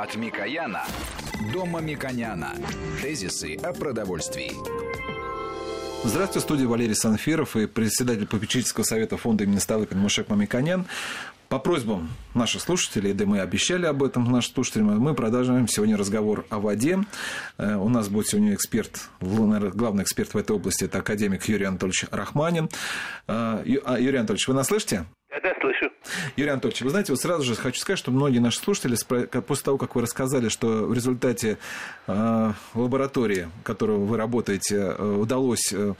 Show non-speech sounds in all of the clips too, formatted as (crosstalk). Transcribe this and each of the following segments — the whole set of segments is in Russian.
От Микояна до Мамиконяна. Тезисы о продовольствии. Здравствуйте, в студии Валерий Санфиров и председатель попечительского совета фонда имени Ставыкина Мушек Мамиконян. По просьбам наших слушателей, да мы обещали об этом нашим слушателям, мы продолжаем сегодня разговор о воде. Э, у нас будет сегодня эксперт, главный эксперт в этой области, это академик Юрий Анатольевич Рахманин. Э, а, Юрий Анатольевич, вы нас слышите? Да, слышу. Юрий Анатольевич, вы знаете, вот сразу же хочу сказать, что многие наши слушатели, после того, как вы рассказали, что в результате э, лаборатории, в которой вы работаете, э, удалось э,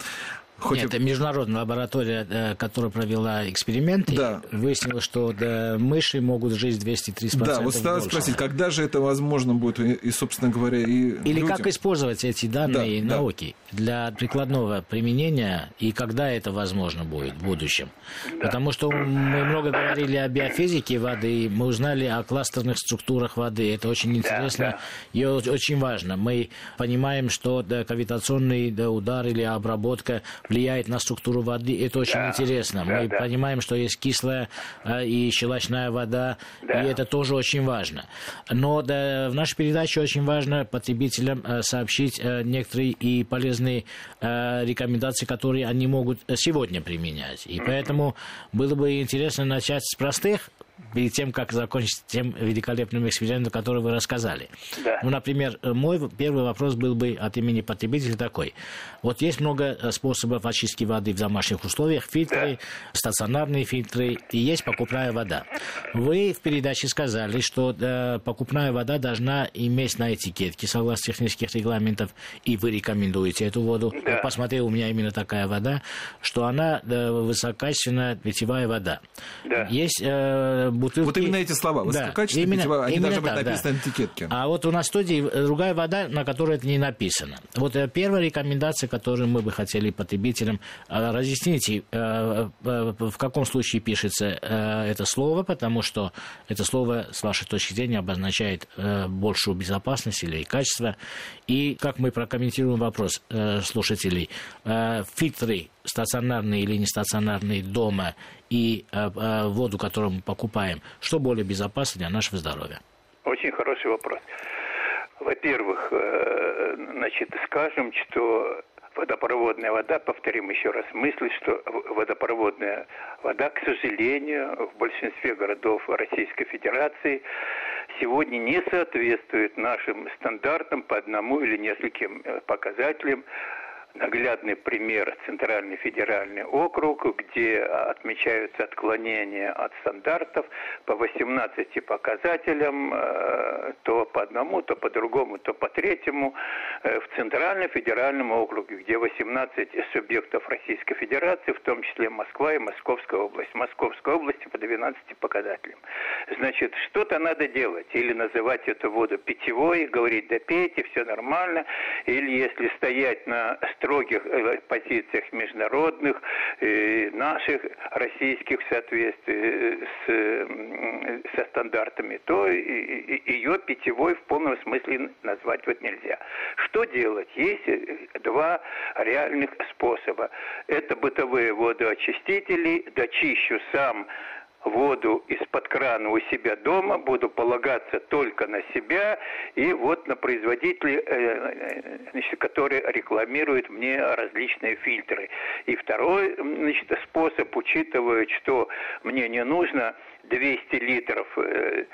Хоть Нет, и... это международная лаборатория, э, которая провела эксперименты, да. выяснила, что да, мыши могут жить 230% Да, вот стала спросить, когда же это возможно будет, и, собственно говоря, и Или людям? как использовать эти данные да, науки да. для прикладного применения, и когда это возможно будет в будущем. Да. Потому что мы много говорили о биофизике воды, мы узнали о кластерных структурах воды, это очень интересно да, да. и очень важно. Мы понимаем, что да, кавитационный да, удар или обработка влияет на структуру воды. Это очень да, интересно. Да, Мы да. понимаем, что есть кислая а, и щелочная вода, да. и это тоже очень важно. Но да, в нашей передаче очень важно потребителям а, сообщить а, некоторые и полезные рекомендации, которые они могут сегодня применять. И поэтому было бы интересно начать с простых перед тем, как закончить тем великолепным экспериментом, который вы рассказали. Да. Ну, например, мой первый вопрос был бы от имени потребителя такой. Вот есть много э, способов очистки воды в домашних условиях. Фильтры, да. стационарные фильтры и есть покупная вода. Вы в передаче сказали, что э, покупная вода должна иметь на этикетке, согласно технических регламентов, и вы рекомендуете эту воду. Да. Я посмотрел, у меня именно такая вода, что она э, высококачественная питьевая вода. Да. Есть э, бутылки... Вот именно эти слова, высококачественная да, именно, питьевая, они именно должны так, быть написаны да. на этикетке. А вот у нас в студии другая вода, на которой это не написано. Вот э, первая рекомендация которые мы бы хотели потребителям а, разъяснить, э, э, в каком случае пишется э, это слово, потому что это слово, с вашей точки зрения, обозначает большую безопасность или качество. И как мы прокомментируем вопрос слушателей, фильтры стационарные или нестационарные дома и воду, которую мы покупаем, что более безопасно для нашего здоровья? Очень хороший вопрос. Во-первых, значит, скажем, что водопроводная вода, повторим еще раз мысль, что водопроводная вода, к сожалению, в большинстве городов Российской Федерации сегодня не соответствует нашим стандартам по одному или нескольким э, показателям наглядный пример Центральный федеральный округ, где отмечаются отклонения от стандартов по 18 показателям, э, то по одному, то по другому, то по третьему. Э, в Центральном федеральном округе, где 18 субъектов Российской Федерации, в том числе Москва и Московская область. Московской области по 12 показателям. Значит, что-то надо делать. Или называть эту воду питьевой, говорить, да пейте, все нормально. Или если стоять на строгих э, позициях международных, э, наших российских в соответствии с, со стандартами, то ее питьевой в полном смысле назвать вот нельзя. Что делать? Есть э, два реальных способа. Это бытовые водоочистители, дочищу сам воду из-под крана у себя дома, буду полагаться только на себя и вот на производителей, э, значит, которые рекламируют мне различные фильтры. И второй значит, способ, учитывая, что мне не нужно 200 литров э,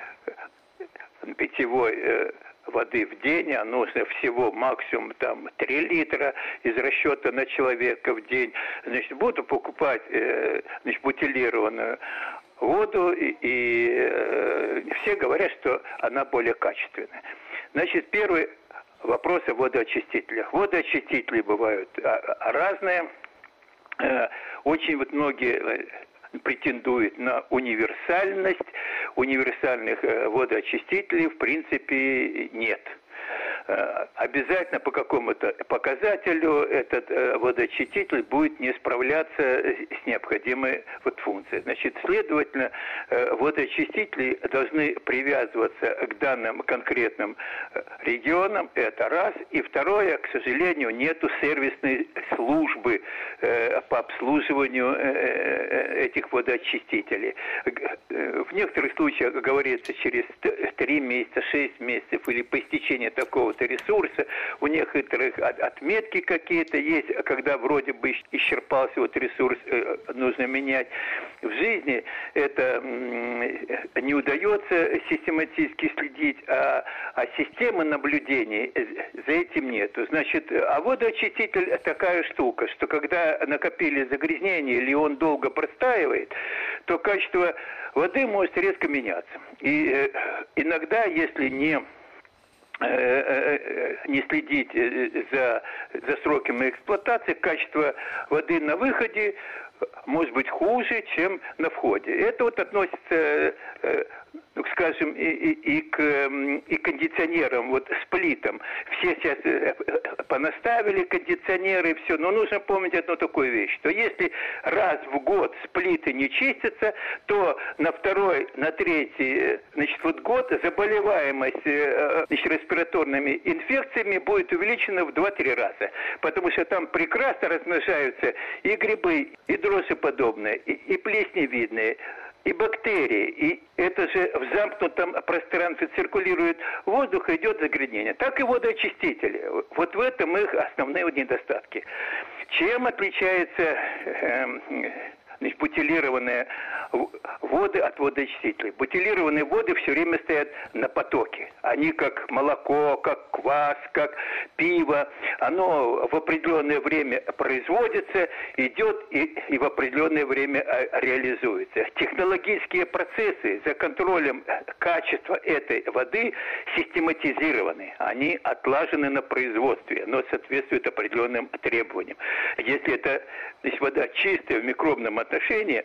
питьевой э, воды в день, а нужно всего максимум там 3 литра из расчета на человека в день. Значит, буду покупать э, значит, бутилированную воду, и, и э, все говорят, что она более качественная. Значит, первый вопрос о водоочистителях. Водоочистители бывают а, а, разные. Э, очень вот многие э, претендуют на универсальность. Универсальных водоочистителей в принципе нет. Э, обязательно по какому-то показателю этот э, водоочиститель будет не справляться с необходимой вот функцией. Значит, следовательно, водоочистители должны привязываться к данным конкретным регионам, это раз. И второе, к сожалению, нету сервисной службы по обслуживанию этих водоочистителей. В некоторых случаях говорится через 3 месяца, 6 месяцев или по истечении такого-то ресурса. У некоторых отметки какие-то есть, когда вроде бы исчерпался вот ресурс, э, нужно менять. В жизни это не удается систематически следить, а, а системы наблюдений за этим нету. Значит, а водоочиститель такая штука, что когда накопили загрязнение или он долго простаивает, то качество воды может резко меняться. И э, иногда, если не э, э, не следить за, за сроками эксплуатации, качество воды на выходе может быть хуже, чем на входе. Это вот относится ну, скажем, и, и, и, к, и кондиционерам, вот сплитам. Все сейчас э, понаставили кондиционеры, все. Но нужно помнить одну такую вещь, что если раз в год сплиты не чистятся, то на второй, на третий, э, значит, вот год заболеваемость э, значит, респираторными инфекциями будет увеличена в 2-3 раза. Потому что там прекрасно размножаются и грибы, и дрожжеподобные, и, и плесневидные, и бактерии. И это же в замкнутом пространстве циркулирует воздух, идет загрязнение. Так и водоочистители. Вот в этом их основные недостатки. Чем отличается э, значит, бутилированные воды от водоочистителей. Бутилированные воды все время стоят на потоке. Они как молоко, как квас, как пиво. Оно в определенное время производится, идет и, и в определенное время а, реализуется. Технологические процессы за контролем качества этой воды систематизированы. Они отлажены на производстве, но соответствуют определенным требованиям. Если это значит, вода чистая в микробном отношении,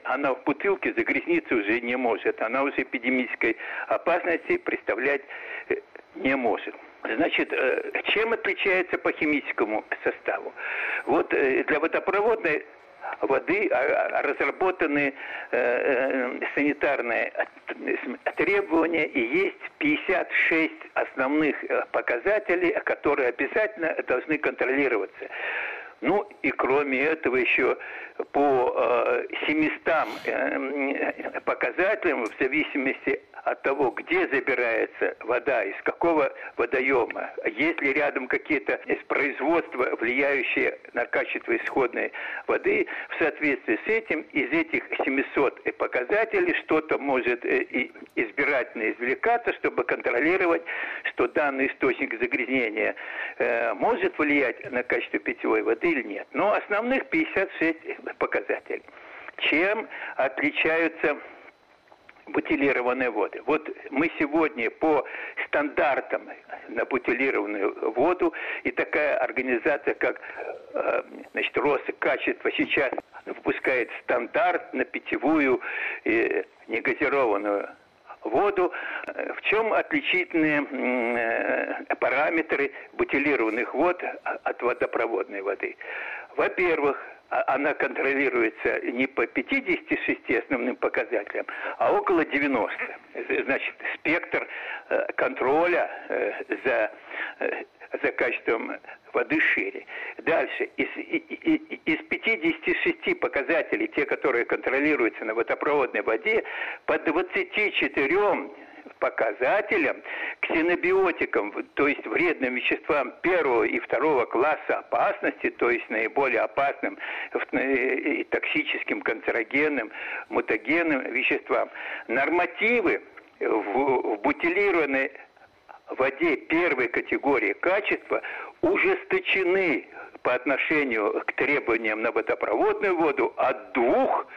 она в бутылке загрязниться уже не может. Она уже эпидемической опасности представлять э, не может. Значит, э, чем отличается по химическому составу? Вот э, для водопроводной воды а, а, разработаны санитарные требования и есть 56 основных показателей, которые обязательно должны контролироваться. Ну и кроме этого еще по э, 700 э, показателям в зависимости от того, где забирается вода, из какого водоема, есть ли рядом какие-то из производства, влияющие на качество исходной воды, в соответствии с этим из этих 700 показателей что-то может э, избирательно извлекаться, чтобы контролировать, что данный источник загрязнения э, может влиять на качество питьевой воды или нет. Но основных 56 показателей. Чем отличаются бутилированные воды. Вот мы сегодня по стандартам на бутилированную воду и такая организация, как э, значит, Росы качества сейчас выпускает стандарт на питьевую и негазированную воду. В чем отличительные э, параметры бутилированных вод от водопроводной воды? Во-первых, а, она контролируется не по 56 основным показателям, а около 90. Значит, спектр э, контроля э, за, э, за качеством воды шире. Дальше, из, из 56 показателей, те, которые контролируются на водопроводной воде, по 24 показателям, ксенобиотикам, то есть вредным веществам первого и второго класса опасности, то есть наиболее опасным и токсическим, канцерогенным, мутагенным веществам, нормативы в, в бутилированной воде первой категории качества ужесточены по отношению к требованиям на водопроводную воду от двух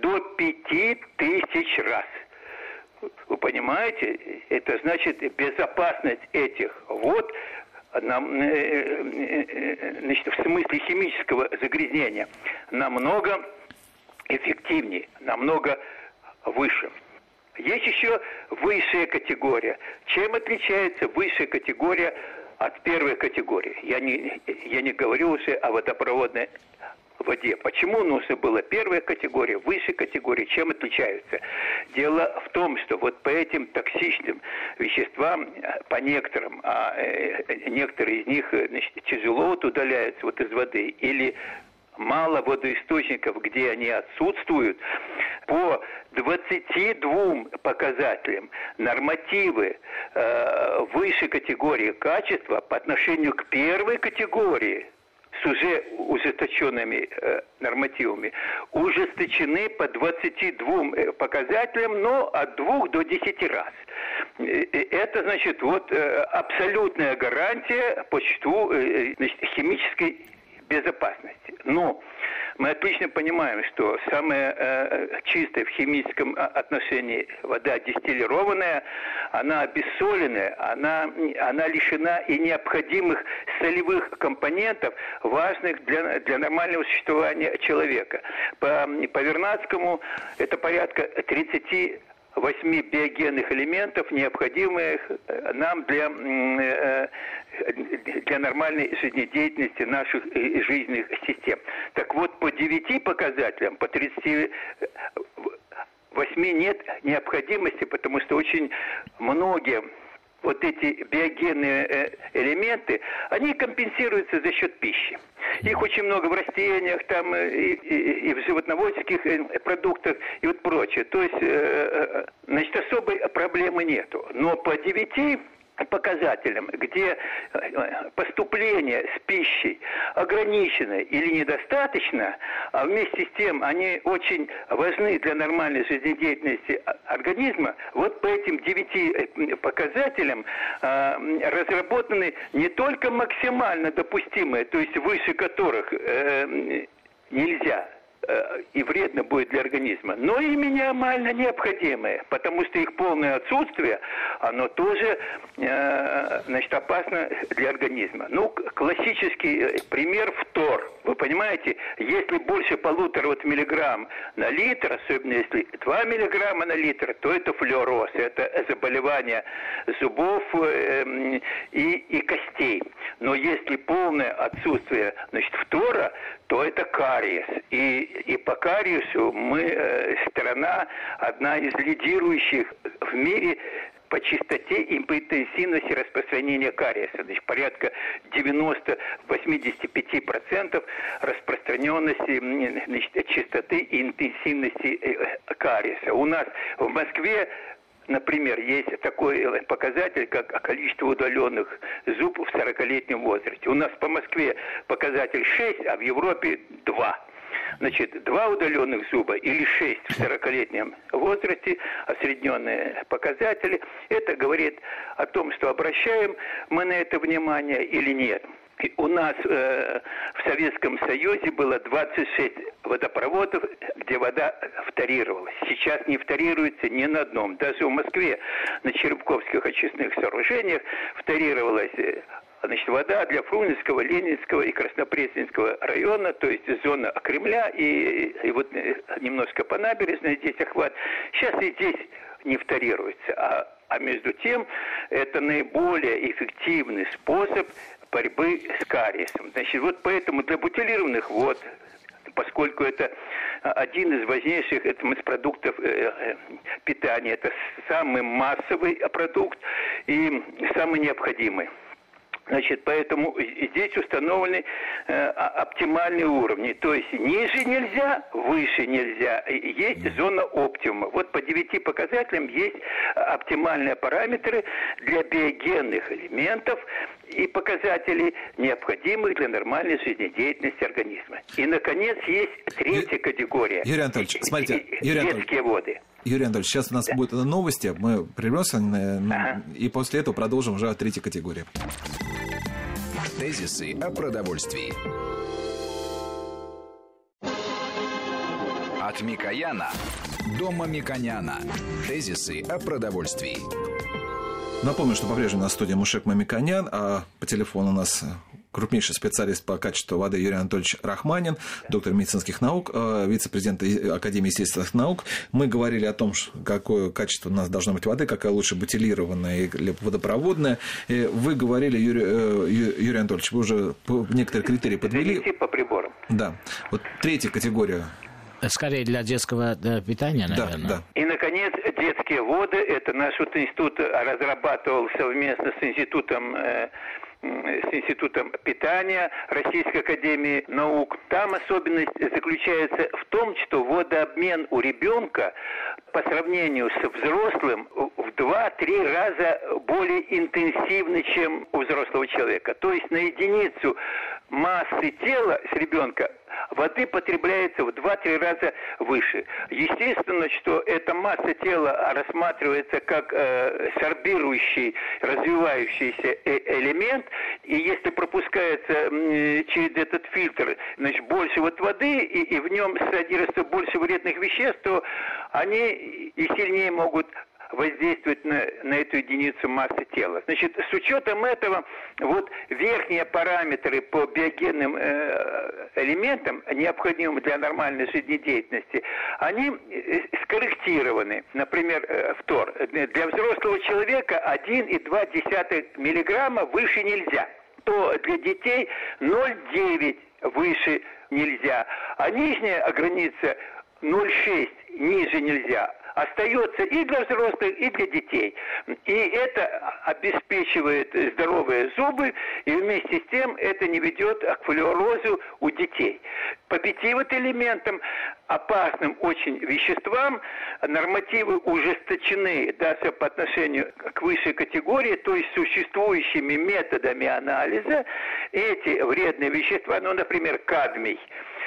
до пяти тысяч раз – вы понимаете, это значит безопасность этих вод нам, э, э, э, значит, в смысле химического загрязнения намного эффективнее, намного выше. Есть еще высшая категория. Чем отличается высшая категория от первой категории. Я не, я не говорю уже о водопроводной воде. Почему нужно было первая категория, высшая категория, чем отличаются? Дело в том, что вот по этим токсичным веществам, по некоторым, а э, некоторые из них значит, тяжело вот удаляются вот из воды, или мало водоисточников, где они отсутствуют, по 22 показателям нормативы э, высшей категории качества по отношению к первой категории с уже ужесточенными э, нормативами ужесточены по 22 э, показателям, но от 2 до 10 раз. Э, э, это, значит, вот абсолютная гарантия по существу значит, химической безопасности. Но мы отлично понимаем, что самая э, чистая в химическом а, отношении вода дистиллированная, она обессоленная, она, она лишена и необходимых солевых компонентов, важных для, для нормального существования человека. По, по Вернадскому это порядка 30 восьми биогенных элементов, необходимых э, нам для, э, для нормальной жизнедеятельности наших э, жизненных систем. Так вот, по девяти показателям, по 30 восьми нет необходимости, потому что очень многие вот эти биогенные элементы, они компенсируются за счет пищи. Их очень много в растениях, там э, и, и, и в животноводческих э, продуктах и вот прочее. То есть, э, значит, особой проблемы нету. Но по девяти показателям, где поступление с пищей ограничено или недостаточно, а вместе с тем они очень важны для нормальной жизнедеятельности организма, вот по этим девяти показателям разработаны не только максимально допустимые, то есть выше которых э, нельзя Э, и вредно будет для организма, но и минимально необходимые, потому что их полное отсутствие, оно тоже э, значит, опасно для организма. Ну, классический э, пример фтор. Вы понимаете, если больше полутора вот миллиграмм на литр, особенно если 2 миллиграмма на литр, то это флюороз, это заболевание зубов э, и, и костей. Но если полное отсутствие значит, фтора, то это кариес. И, и по кариесу мы э, страна, одна из лидирующих в мире по частоте и по интенсивности распространения кариеса. Значит, порядка 90-85% распространенности значит, частоты и интенсивности э, кариеса. У нас в Москве Например, есть такой показатель, как количество удаленных зубов в 40-летнем возрасте. У нас по Москве показатель 6, а в Европе 2. Значит, два удаленных зуба или шесть в 40-летнем возрасте, осредненные показатели, это говорит о том, что обращаем мы на это внимание или нет. У нас э, в Советском Союзе было 26 водопроводов, где вода вторировалась. Сейчас не вторируется ни на одном. Даже в Москве на Черепковских очистных сооружениях вторировалась э, значит, вода для Фрунзенского, Ленинского и Краснопресненского района, то есть зона Кремля и, и вот э, немножко по набережной здесь охват. Сейчас и здесь не вторируется, а, а между тем это наиболее эффективный способ борьбы с кариесом. Значит, вот поэтому для бутилированных вод, поскольку это один из важнейших из продуктов э, э, питания, это самый массовый продукт и самый необходимый. Значит, поэтому здесь установлены э, оптимальные уровни. То есть ниже нельзя, выше нельзя. Есть зона оптимума. Вот по девяти показателям есть оптимальные параметры для биогенных элементов и показателей, необходимых для нормальной жизнедеятельности организма. И, наконец, есть третья категория. Юрий Анатольевич, смотрите, Юрий Анатольевич, детские воды. Юрий Анатольевич, сейчас у нас да. будут новости, мы прервемся, ага. и после этого продолжим уже о третьей категории. Тезисы о продовольствии. От Микояна до Мамиконяна. Тезисы о продовольствии. Напомню, что по-прежнему на студии Мушек Мамиконян, а по телефону у нас крупнейший специалист по качеству воды Юрий Анатольевич Рахманин, доктор медицинских наук, э, вице-президент Академии естественных наук. Мы говорили о том, какое качество у нас должно быть воды, какая лучше бутилированная или водопроводная. И вы говорили, Юрий, э, Юрий Анатольевич, вы уже некоторые критерии подвели. По приборам. Да. Вот третья категория Скорее для детского питания, наверное. Да, да. И, наконец, детские воды. Это наш вот институт разрабатывал совместно с институтом э, с Институтом питания Российской Академии Наук. Там особенность заключается в том, что водообмен у ребенка по сравнению с взрослым в 2-3 раза более интенсивный, чем у взрослого человека. То есть на единицу массы тела с ребенка воды потребляется в 2-3 раза выше. Естественно, что эта масса тела рассматривается как э, сорбирующий, развивающийся э элемент, и если пропускается э, через этот фильтр значит, больше вот воды, и, и в нем содержится больше вредных веществ, то они и сильнее могут воздействует на, на эту единицу массы тела. Значит, с учетом этого, вот верхние параметры по биогенным э, элементам, необходимым для нормальной жизнедеятельности, они э, скорректированы. Например, э, фтор. Для взрослого человека 1,2 миллиграмма выше нельзя. То для детей 0,9 выше нельзя. А нижняя граница 0,6 ниже нельзя остается и для взрослых, и для детей. И это обеспечивает здоровые зубы, и вместе с тем это не ведет к флюорозу у детей. По пяти вот элементам, опасным очень веществам, нормативы ужесточены даже по отношению к высшей категории, то есть существующими методами анализа эти вредные вещества, ну, например, кадмий,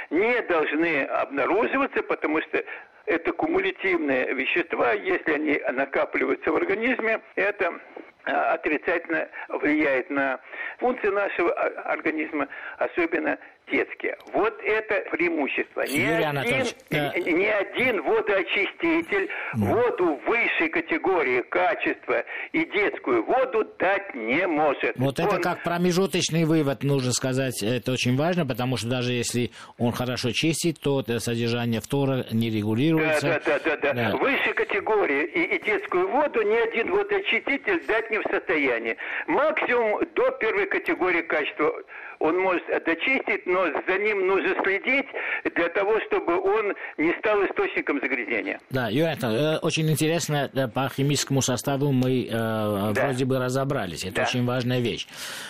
не должны обнаруживаться, потому что это кумулятивные вещества, если они накапливаются в организме, это а, отрицательно влияет на функции нашего организма, особенно детские. Вот это преимущество. Ни, Юрий один, да. ни один водоочиститель mm. воду высшей категории качества и детскую воду дать не может. Вот он... это как промежуточный вывод, нужно сказать, это очень важно, потому что даже если он хорошо чистит, то содержание фтора не регулируется. Да, да, да, да. да. Высшей категории и, и детскую воду ни один водоочиститель дать не в состоянии. Максимум до первой категории качества он может дочистить, но за ним нужно следить для того, чтобы он не стал источником загрязнения. Да, Юрий э, очень интересно, э, по химическому составу мы э, да. вроде бы разобрались. Это да. очень важная вещь.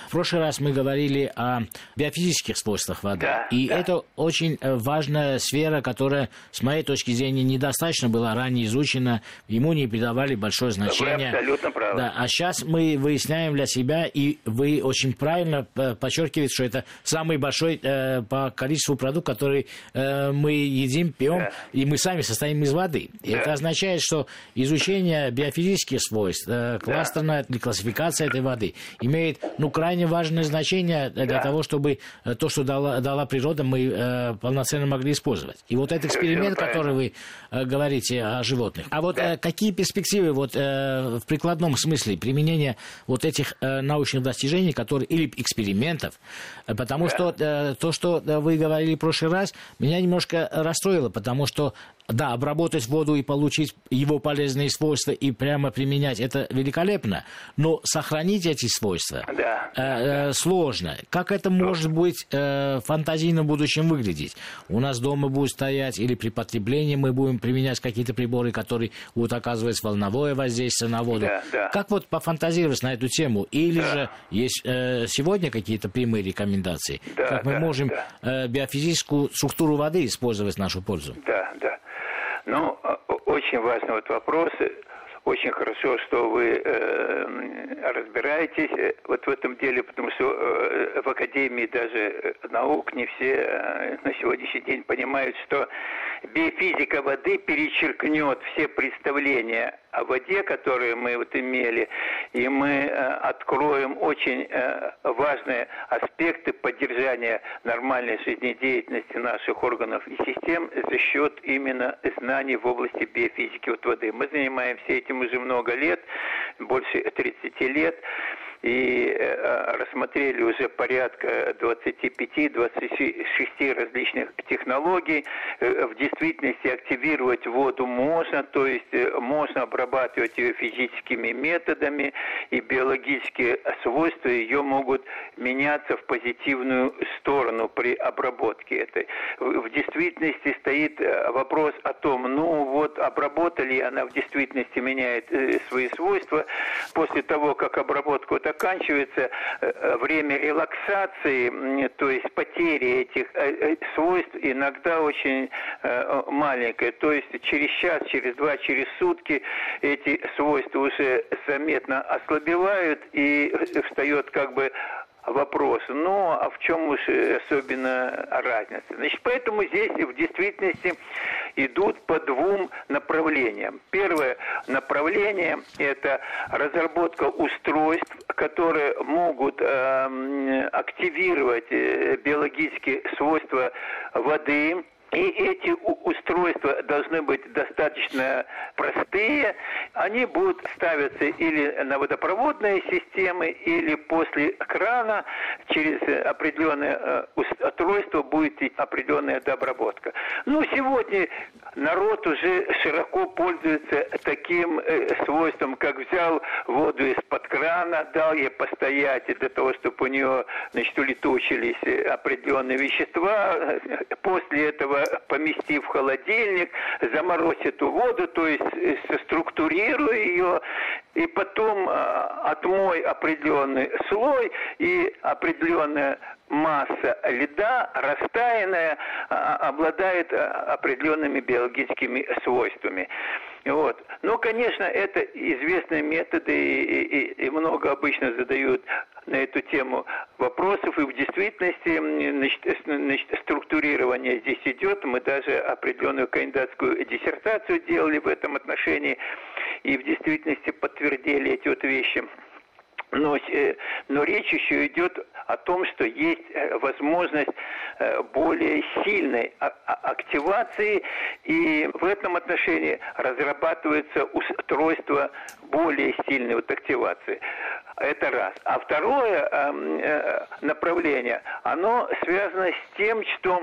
В прошлый раз мы говорили о биофизических свойствах воды. Да, и да. это очень э, важная сфера, которая, с моей точки зрения, недостаточно была ранее изучена. Ему не придавали большое значение. Вы абсолютно правы. Да, а сейчас мы выясняем для себя, и вы очень правильно подчеркиваете, что это самый большой э, по количеству продуктов, который э, мы едим, пьем, да. и мы сами состоим из воды. И да. это означает, что изучение биофизических свойств, э, кластерная да. классификация этой воды имеет ну, крайне важное значение для да. того, чтобы э, то, что дала, дала природа, мы э, полноценно могли использовать. И вот этот эксперимент, который вы э, говорите о животных. А вот э, какие перспективы вот, э, в прикладном смысле применения вот этих э, научных достижений, которые, или экспериментов, Потому да. что э, то, что э, вы говорили в прошлый раз, меня немножко расстроило, потому что да, обработать воду и получить его полезные свойства и прямо применять, это великолепно. Но сохранить эти свойства да. э, э, сложно. Как это может быть э, фантазийно в будущем выглядеть? У нас дома будет стоять или при потреблении мы будем применять какие-то приборы, которые будут оказывать волновое воздействие на воду. Да, да. Как вот пофантазировать на эту тему? Или да. же есть э, сегодня какие-то прямые рекомендации? Да, как мы да, можем да. Э, биофизическую структуру воды использовать в нашу пользу? Да, да. Ну, очень важный вот вопрос. Очень хорошо, что вы э, разбираетесь э, вот в этом деле, потому что э, в Академии даже э, наук не все э, на сегодняшний день понимают, что биофизика воды перечеркнет все представления о воде, которые мы вот имели, и мы э, откроем очень э, важные аспекты поддержания нормальной жизнедеятельности наших органов и систем за счет именно знаний в области биофизики вот воды. Мы занимаемся этим уже много лет, больше 30 лет. И э, рассмотрели уже порядка 25-26 различных технологий. Э, в действительности активировать воду можно, то есть э, можно обрабатывать ее физическими методами, и биологические свойства ее могут меняться в позитивную сторону при обработке этой. В действительности стоит вопрос о том, ну вот обработали, она в действительности меняет свои свойства. После того, как обработку заканчивается э, время релаксации, то есть потери этих э, э, свойств иногда очень маленькая. То есть через час, через два, через сутки эти свойства уже заметно ослабевают и встает как бы вопрос. Ну, а в чем уж особенно разница? Значит, поэтому здесь в действительности идут по двум направлениям. Первое направление – это разработка устройств, которые могут э, активировать э, биологические свойства воды, и эти устройства должны быть достаточно простые. Они будут ставиться или на водопроводные системы, или после крана через определенное э, устройство будет определенная дообработка. Ну, сегодня народ уже широко пользуется таким э, свойством, как взял воду из-под крана, дал ей постоять для того, чтобы у нее значит, улетучились определенные вещества. После этого поместив в холодильник, заморозь эту воду, то есть э, структурируя ее, и потом а, отмой определенный слой и определенная масса льда, растаянная, а, обладает а, определенными биологическими свойствами. Вот. Но, конечно, это известные методы, и, и, и много обычно задают на эту тему вопросов, и в действительности значит, значит, структурирование здесь идет. Мы даже определенную кандидатскую диссертацию делали в этом отношении, и в действительности подтвердили эти вот вещи. Но, э, но речь еще идет о том, что есть э, возможность э, более сильной а, а, активации, и в этом отношении разрабатывается устройство более сильной вот активации. Это раз. А второе эм, направление, оно связано с тем, что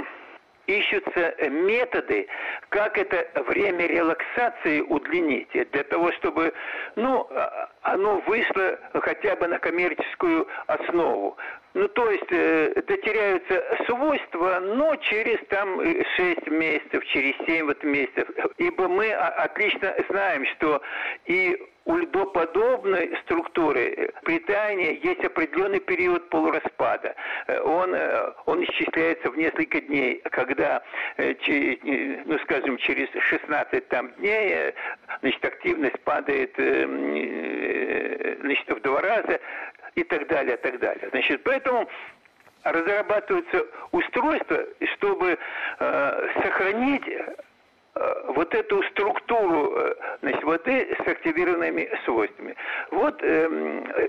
ищутся методы, как это время релаксации удлинить, для того, чтобы ну, а, оно вышло хотя бы на коммерческую основу. Ну, то есть э, дотеряются свойства, но через там 6 месяцев, через 7 вот месяцев. Ибо мы отлично знаем, что и у льдоподобной структуры питания есть определенный период полураспада. Э, он, э, он исчисляется в несколько дней, когда, э, ну, скажем, через 16 там, дней значит, активность падает значит, в два раза и так далее, и так далее. Значит, поэтому разрабатываются устройства, чтобы э, сохранить Э, вот эту структуру э, значит, воды с активированными свойствами. Вот э,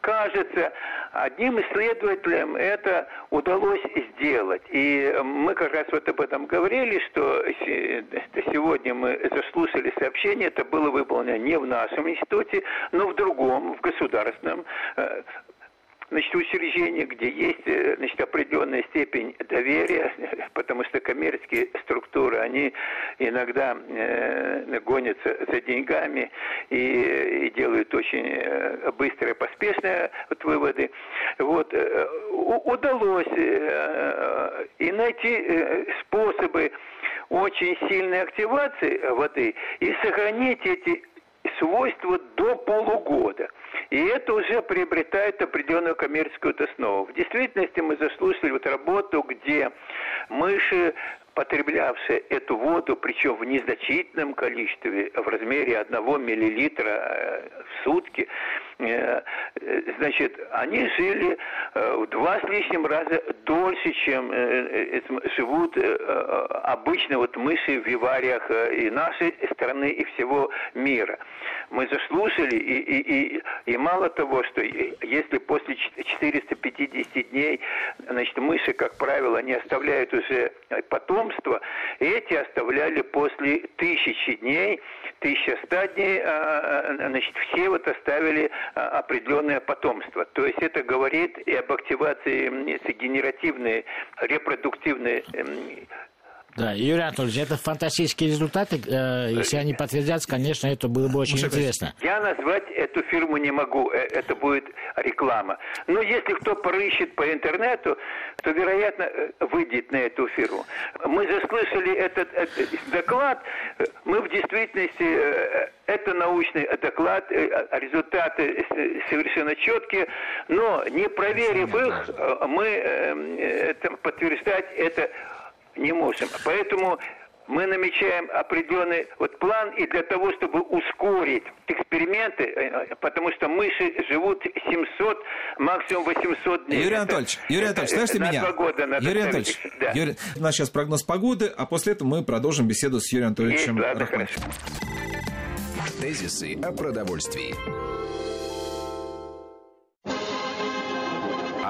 кажется, одним исследователям это удалось сделать. И мы как раз вот об этом говорили, что сегодня мы заслушали сообщение, это было выполнено не в нашем институте, но в другом, в государственном значит, учреждения, где есть э, значит, определенная степень доверия, (laughs) потому что коммерческие структуры, они иногда э, гонятся за деньгами и, и делают очень э, быстрые, поспешные вот, выводы. Вот, э, удалось э, и найти способы очень сильной активации воды и сохранить эти свойства до полугода. И это уже приобретает определенную коммерческую основу. В действительности мы заслушали вот работу, где мыши потреблявшие эту воду, причем в незначительном количестве, в размере одного миллилитра э, в сутки, значит, они жили э, в два с лишним раза дольше, чем живут обычно вот мыши в вивариях и нашей страны, и всего мира. Мы заслушали, и, и, и, и мало того, что если после 450 дней, значит, мыши, как правило, не оставляют уже потом потомство, эти оставляли после тысячи дней, 1100 дней, а, а, значит, все вот оставили определенное потомство. То есть это говорит и об активации генеративной, репродуктивной да, Юрий Анатольевич, это фантастические результаты. Э, если они подтвердятся, конечно, это было бы очень интересно. Я назвать эту фирму не могу, э, это будет реклама. Но если кто порыщет по интернету, то, вероятно, э, выйдет на эту фирму. Мы заслышали этот, этот доклад, мы в действительности это научный доклад, результаты совершенно четкие, но не проверив их, мы это, подтверждать это не можем. Поэтому мы намечаем определенный вот план и для того, чтобы ускорить эксперименты, э, потому что мыши живут 700, максимум 800 дней. Юрий Анатольевич, Юрий Анатольевич, слышите меня? Года надо Юрий Анатольевич, да. Юрий, у нас сейчас прогноз погоды, а после этого мы продолжим беседу с Юрием Анатольевичем Рахматовичем. Тезисы о продовольствии.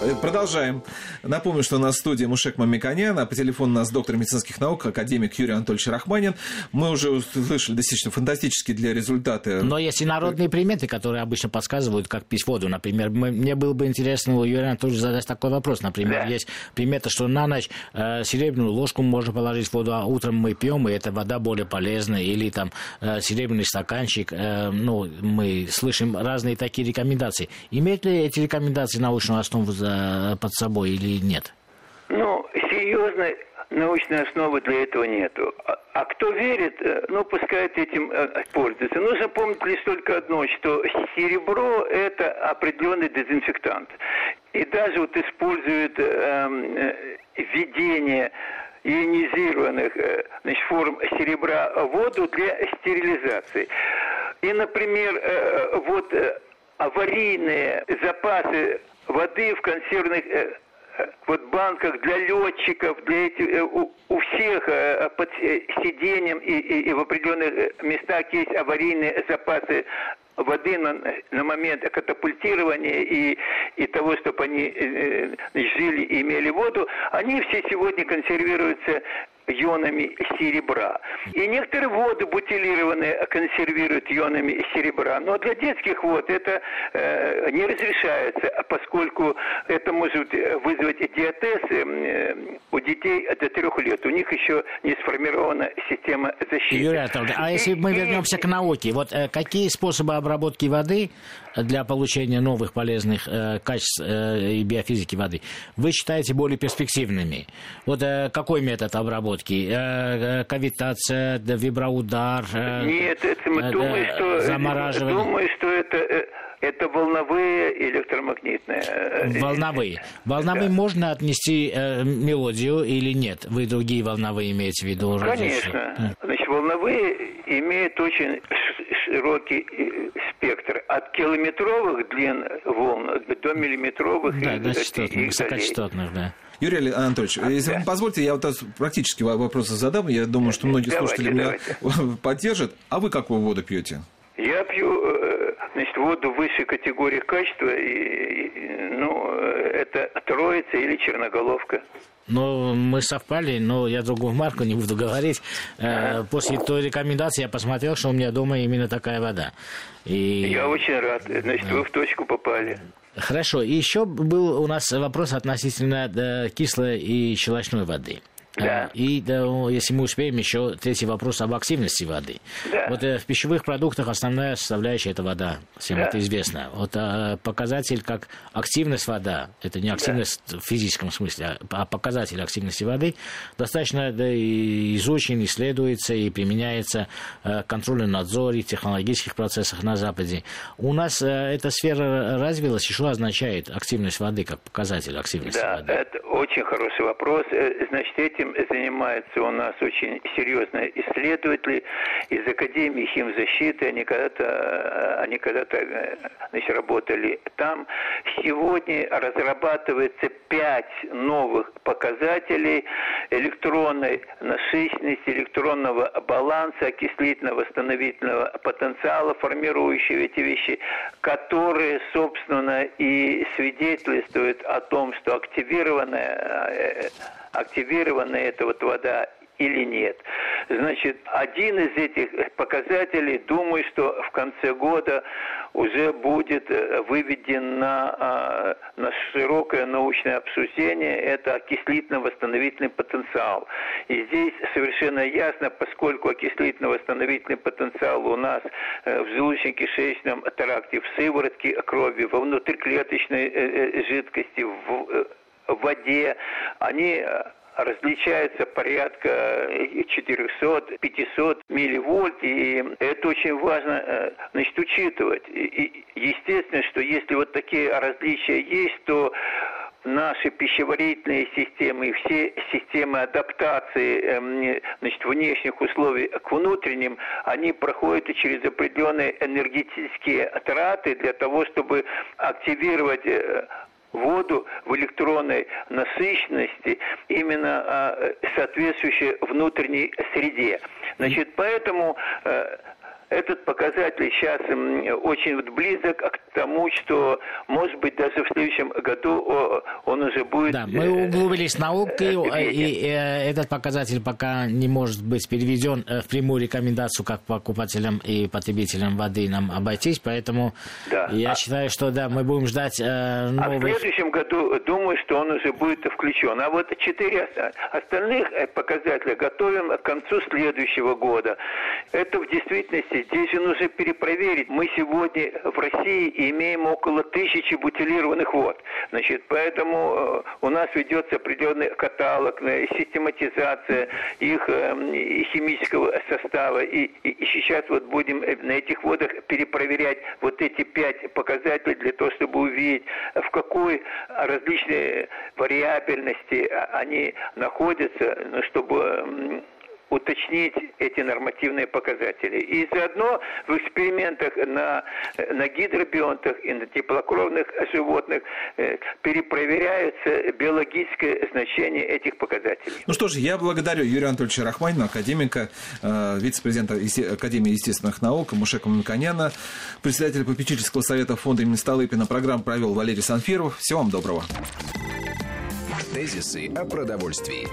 Э, продолжаем. Напомню, что у нас в студии Мушек Мамиканян, а по телефону у нас доктор медицинских наук, академик Юрий Анатольевич Рахманин. Мы уже услышали достаточно фантастические для результата. Но есть и народные приметы, которые обычно подсказывают, как пить воду. Например, мне было бы интересно у Юрия Анатольевича задать такой вопрос. Например, да. есть примета, что на ночь э, серебряную ложку можно положить в воду, а утром мы пьем, и эта вода более полезная. Или там э, серебряный стаканчик. Э, ну, мы слышим разные такие рекомендации. Имеют ли эти рекомендации научную основу за за, под собой или нет? Ну, серьезной научной основы для этого нету. А, а кто верит, э, ну, пускай этим э, пользуется. Нужно помнить лишь только одно, что серебро – это определенный дезинфектант. И даже вот используют эм, э, введение ионизированных э, значит, форм серебра в воду для стерилизации. И, например, э, вот аварийные запасы воды в консервных э, э, вот банках для летчиков, для этих, э, у, у всех под сиденьем и, и, и в определенных местах есть аварийные запасы воды на, на момент катапультирования и, и того, чтобы они э, жили и имели воду, они все сегодня консервируются ионами серебра. И некоторые воды бутилированные консервируют ионами серебра. Но для детских вод это э, не разрешается, поскольку это может вызвать диатез э, у детей до трех лет. У них еще не сформирована система защиты. Юрий Анатольевич, а если мы вернемся к науке, вот э, какие способы обработки воды для получения новых полезных э, качеств э, и биофизики воды вы считаете более перспективными? Вот э, какой метод обработки? Э, э, кавитация, виброудар? Э, Нет, это мы думаем, что, замораживание? думаю, что это... Это волновые электромагнитные. Волновые. Волновые да. можно отнести э, мелодию или нет? Вы другие волновые имеете в виду? Конечно. Значит, волновые имеют очень широкий спектр. От километровых длин волн до миллиметровых да, и, частотных, высокочастотных, да. Юрий Анатольевич, а, если да. вы позволите, я вот практически вопросы задам. Я думаю, что многие давайте, слушатели давайте. меня (laughs) поддержат. А вы какую воду пьете? Я пью э, значит, воду высшей категории качества, и, ну, это троица или черноголовка. Ну, мы совпали, но я другую марку не буду говорить. Э, после той рекомендации я посмотрел, что у меня дома именно такая вода. И... Я очень рад. Значит, вы в точку попали. Хорошо. И еще был у нас вопрос относительно э, кислой и щелочной воды. Да. И да, если мы успеем, еще третий вопрос об активности воды. Да. Вот э, в пищевых продуктах основная составляющая это вода, всем да. это известно. Вот а, показатель как активность вода, это не активность да. в физическом смысле, а, а показатель активности воды достаточно да, изучен, исследуется и применяется а, контрольный надзор и технологических процессах на Западе. У нас а, эта сфера развилась, и что означает активность воды как показатель активности да, воды? это очень хороший вопрос. Значит, этим этим занимаются у нас очень серьезные исследователи из Академии химзащиты. Они когда-то, они когда-то значит, работали там. Сегодня разрабатывается пять новых показателей электронной насыщенности, электронного баланса, окислительно-восстановительного потенциала, формирующие эти вещи, которые, собственно, и свидетельствуют о том, что активированная активирована эта вот вода или нет. Значит, один из этих показателей, думаю, что в конце года уже будет э, выведен на, а, на широкое научное обсуждение, это окислительно-восстановительный потенциал. И здесь совершенно ясно, поскольку окислительно-восстановительный потенциал у нас э, в желудочно-кишечном тракте, в сыворотке крови, во внутриклеточной э, жидкости, в воде, они различается порядка 400-500 милливольт, и это очень важно э, значит, учитывать. И естественно, что если вот такие различия есть, то наши пищеварительные системы и все системы адаптации эм, значит, внешних условий к внутренним, они проходят через определенные энергетические траты для того, чтобы активировать э, воду в электронной насыщенности именно а, соответствующей внутренней среде. Значит, поэтому э, этот показатель сейчас очень вот близок к тому, что, может быть, даже в следующем году он уже будет... Да, мы э, углубились в науку, э, и э, этот показатель пока не может быть переведен в прямую рекомендацию как покупателям и потребителям воды нам обойтись, поэтому да. я а... считаю, что да, мы будем ждать новых... А в следующем году, думаю, что он уже будет включен. А вот четыре остальных показателя готовим к концу следующего года. Это в действительности здесь же нужно перепроверить. Мы сегодня в России имеем около тысячи бутилированных вод. Значит, поэтому э, у нас ведется определенный каталог, э, систематизация их э, химического состава. И, и, и сейчас вот будем на этих водах перепроверять вот эти пять показателей для того, чтобы увидеть, в какой различной вариабельности они находятся, ну, чтобы уточнить эти нормативные показатели. И заодно в экспериментах на, на гидробионтах и на теплокровных животных э, перепроверяется биологическое значение этих показателей. Ну что ж, я благодарю Юрия Анатольевича Рахманина, академика, э, вице-президента Академии естественных наук Мушека Мамиканяна, председателя попечительского совета фонда имени Столыпина. Программу провел Валерий Санфиров. Всего вам доброго. Тезисы о продовольствии.